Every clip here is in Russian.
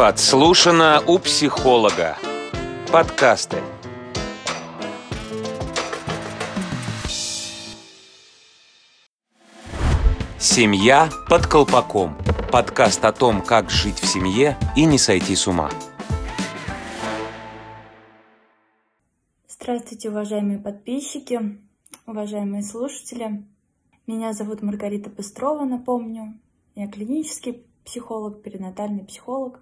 Подслушано у психолога. Подкасты. Семья под колпаком. Подкаст о том, как жить в семье и не сойти с ума. Здравствуйте, уважаемые подписчики, уважаемые слушатели. Меня зовут Маргарита Быстрова, напомню. Я клинический психолог, перинатальный психолог,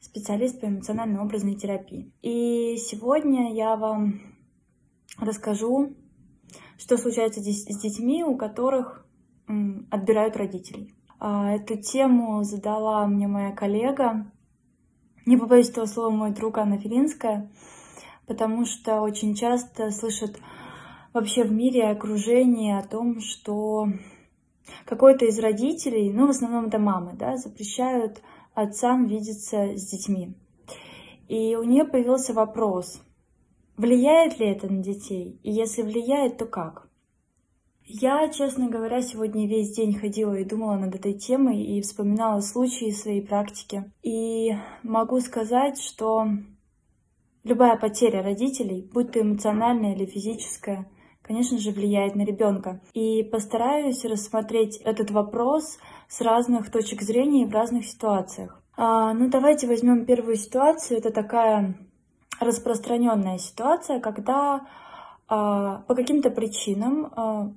специалист по эмоционально-образной терапии. И сегодня я вам расскажу, что случается с детьми, у которых отбирают родителей. А, эту тему задала мне моя коллега, не побоюсь этого слова, мой друг Анна Филинская, потому что очень часто слышат вообще в мире окружение о том, что какой-то из родителей, ну, в основном это мамы, да, запрещают отцам видеться с детьми. И у нее появился вопрос, влияет ли это на детей? И если влияет, то как? Я, честно говоря, сегодня весь день ходила и думала над этой темой и вспоминала случаи своей практики. И могу сказать, что любая потеря родителей, будь то эмоциональная или физическая, конечно же, влияет на ребенка. И постараюсь рассмотреть этот вопрос с разных точек зрения и в разных ситуациях. А, ну, давайте возьмем первую ситуацию. Это такая распространенная ситуация, когда а, по каким-то причинам а,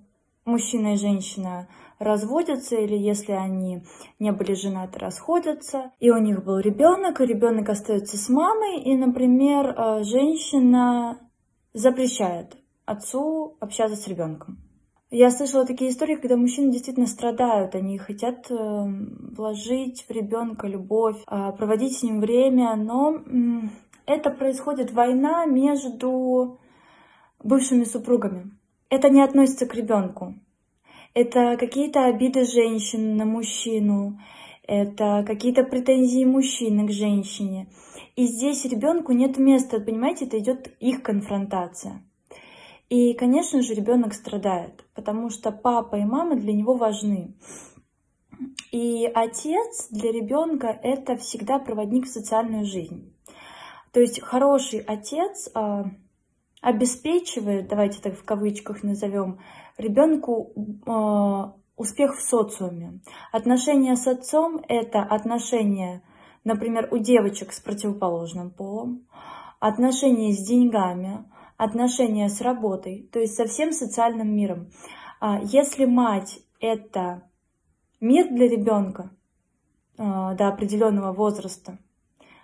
мужчина и женщина разводятся, или если они не были женаты, расходятся, и у них был ребенок, и ребенок остается с мамой, и, например, а, женщина запрещает отцу общаться с ребенком. Я слышала такие истории, когда мужчины действительно страдают, они хотят э, вложить в ребенка любовь, а, проводить с ним время, но это происходит война между бывшими супругами. Это не относится к ребенку. Это какие-то обиды женщин на мужчину, это какие-то претензии мужчины к женщине. И здесь ребенку нет места, понимаете, это идет их конфронтация. И, конечно же, ребенок страдает, потому что папа и мама для него важны. И отец для ребенка это всегда проводник в социальную жизнь. То есть хороший отец э, обеспечивает, давайте так в кавычках назовем, ребенку э, успех в социуме. Отношения с отцом это отношения, например, у девочек с противоположным полом, отношения с деньгами, отношения с работой, то есть со всем социальным миром. А если мать – это мир для ребенка а, до определенного возраста,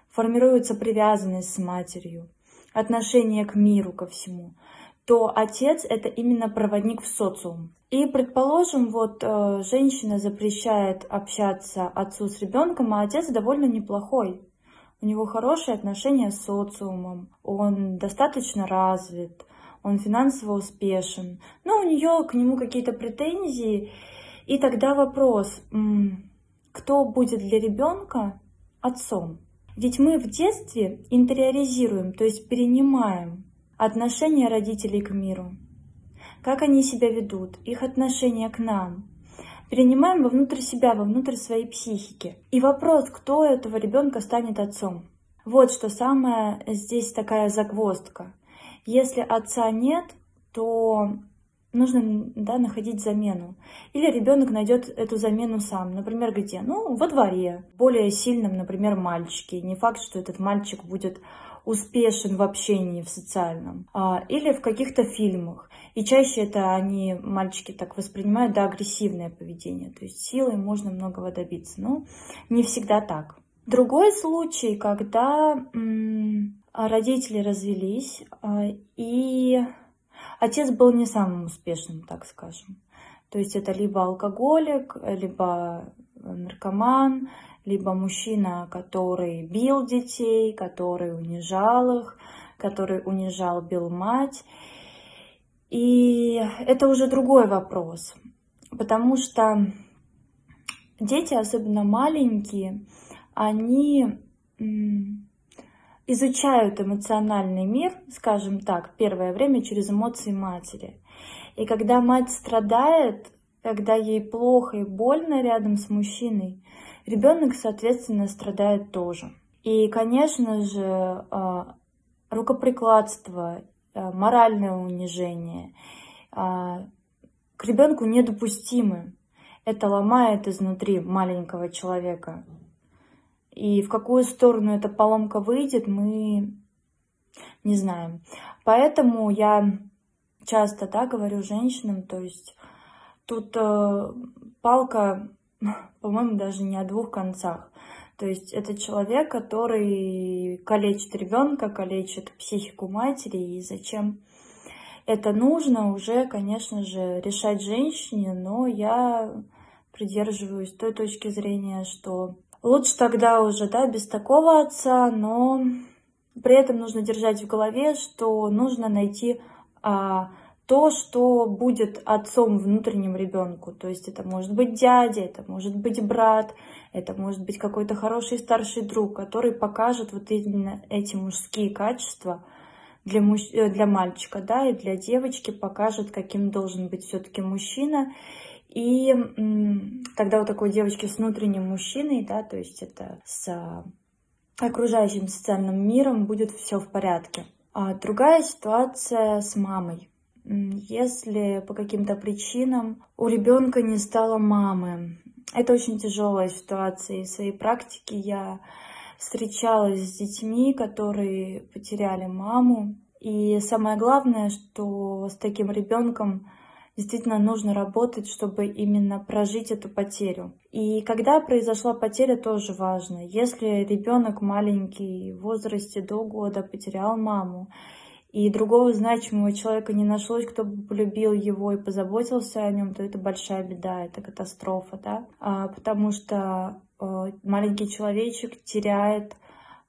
формируется привязанность с матерью, отношение к миру, ко всему, то отец – это именно проводник в социум. И, предположим, вот э, женщина запрещает общаться отцу с ребенком, а отец довольно неплохой у него хорошие отношения с социумом, он достаточно развит, он финансово успешен, но у нее к нему какие-то претензии, и тогда вопрос, кто будет для ребенка отцом? Ведь мы в детстве интериоризируем, то есть перенимаем отношения родителей к миру, как они себя ведут, их отношения к нам, перенимаем вовнутрь себя, вовнутрь своей психики. И вопрос, кто этого ребенка станет отцом. Вот что самое здесь такая загвоздка. Если отца нет, то нужно да, находить замену. Или ребенок найдет эту замену сам. Например, где? Ну, во дворе. Более сильном, например, мальчике. Не факт, что этот мальчик будет успешен в общении, в социальном. А, или в каких-то фильмах. И чаще это они, мальчики, так воспринимают, да, агрессивное поведение. То есть силой можно многого добиться. Но не всегда так. Другой случай, когда м- родители развелись, а, и отец был не самым успешным, так скажем. То есть это либо алкоголик, либо наркоман, либо мужчина, который бил детей, который унижал их, который унижал, бил мать. И это уже другой вопрос, потому что дети, особенно маленькие, они изучают эмоциональный мир, скажем так, первое время через эмоции матери. И когда мать страдает, когда ей плохо и больно рядом с мужчиной, ребенок, соответственно, страдает тоже. И, конечно же, рукоприкладство, моральное унижение к ребенку недопустимы. Это ломает изнутри маленького человека. И в какую сторону эта поломка выйдет, мы не знаем. Поэтому я часто да, говорю женщинам, то есть тут э, палка, по-моему, даже не о двух концах. То есть это человек, который калечит ребенка, калечит психику матери, и зачем это нужно уже, конечно же, решать женщине, но я придерживаюсь той точки зрения, что Лучше тогда уже, да, без такого отца, но при этом нужно держать в голове, что нужно найти то, что будет отцом внутренним ребенку. То есть это может быть дядя, это может быть брат, это может быть какой-то хороший старший друг, который покажет вот именно эти мужские качества для, муж... Э, для мальчика, да, и для девочки покажет, каким должен быть все-таки мужчина. И тогда у такой девочки с внутренним мужчиной, да, то есть это с окружающим социальным миром будет все в порядке. А другая ситуация с мамой. Если по каким-то причинам у ребенка не стало мамы, это очень тяжелая ситуация. И в своей практике я встречалась с детьми, которые потеряли маму. И самое главное, что с таким ребенком действительно нужно работать, чтобы именно прожить эту потерю. И когда произошла потеря, тоже важно. Если ребенок маленький, в возрасте до года потерял маму, и другого значимого человека не нашлось, кто бы полюбил его и позаботился о нем, то это большая беда, это катастрофа, да, а, потому что э, маленький человечек теряет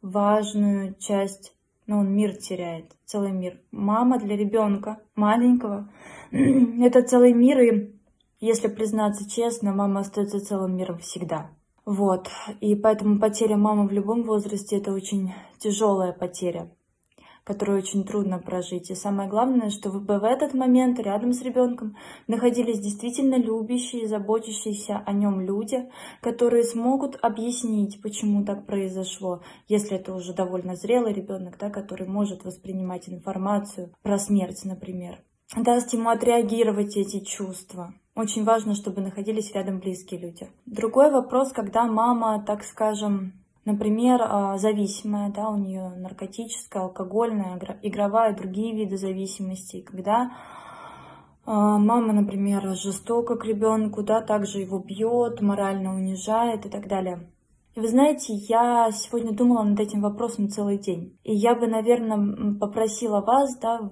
важную часть но он мир теряет, целый мир. Мама для ребенка маленького — это целый мир, и если признаться честно, мама остается целым миром всегда. Вот, и поэтому потеря мамы в любом возрасте — это очень тяжелая потеря которую очень трудно прожить. И самое главное, что вы бы в этот момент рядом с ребенком находились действительно любящие, заботящиеся о нем люди, которые смогут объяснить, почему так произошло, если это уже довольно зрелый ребенок, да, который может воспринимать информацию про смерть, например. Даст ему отреагировать эти чувства. Очень важно, чтобы находились рядом близкие люди. Другой вопрос, когда мама, так скажем, Например, а, зависимая, да, у нее наркотическая, алкогольная, игровая, другие виды зависимости. Когда а, мама, например, жестоко к ребенку, да, также его бьет, морально унижает и так далее. И вы знаете, я сегодня думала над этим вопросом целый день. И я бы, наверное, попросила вас, да,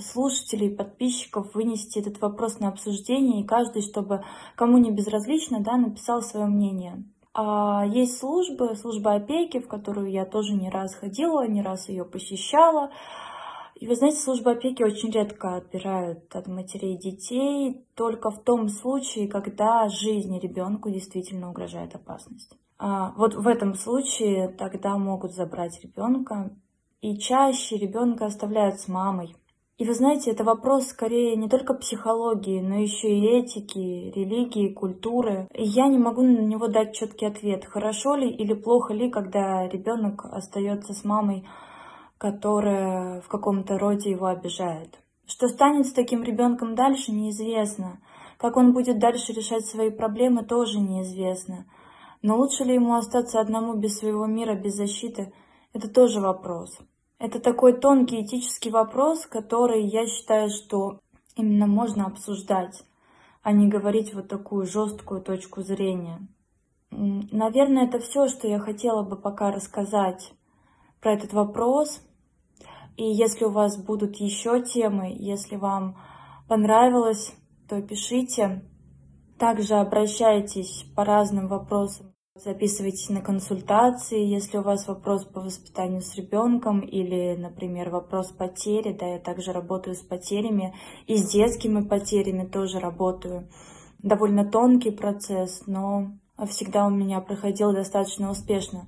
слушателей, подписчиков, вынести этот вопрос на обсуждение, и каждый, чтобы кому не безразлично, да, написал свое мнение. А есть службы, служба опеки, в которую я тоже не раз ходила, не раз ее посещала. И вы знаете, служба опеки очень редко отбирают от матерей детей, только в том случае, когда жизни ребенку действительно угрожает опасность. А вот в этом случае тогда могут забрать ребенка, и чаще ребенка оставляют с мамой. И вы знаете, это вопрос скорее не только психологии, но еще и этики, религии, культуры. И я не могу на него дать четкий ответ, хорошо ли или плохо ли, когда ребенок остается с мамой, которая в каком-то роде его обижает. Что станет с таким ребенком дальше, неизвестно. Как он будет дальше решать свои проблемы, тоже неизвестно. Но лучше ли ему остаться одному без своего мира, без защиты, это тоже вопрос. Это такой тонкий этический вопрос, который я считаю, что именно можно обсуждать, а не говорить вот такую жесткую точку зрения. Наверное, это все, что я хотела бы пока рассказать про этот вопрос. И если у вас будут еще темы, если вам понравилось, то пишите. Также обращайтесь по разным вопросам Записывайтесь на консультации, если у вас вопрос по воспитанию с ребенком или, например, вопрос потери, да, я также работаю с потерями и с детскими потерями тоже работаю. Довольно тонкий процесс, но всегда у меня проходил достаточно успешно.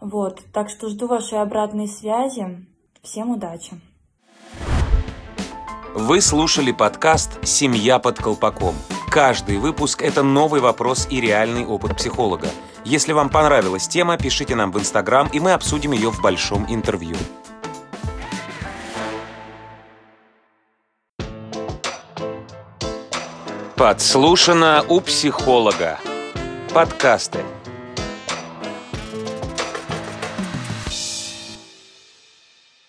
Вот, так что жду вашей обратной связи. Всем удачи! Вы слушали подкаст «Семья под колпаком». Каждый выпуск – это новый вопрос и реальный опыт психолога – Если вам понравилась тема, пишите нам в Инстаграм, и мы обсудим ее в большом интервью. Подслушано у психолога. Подкасты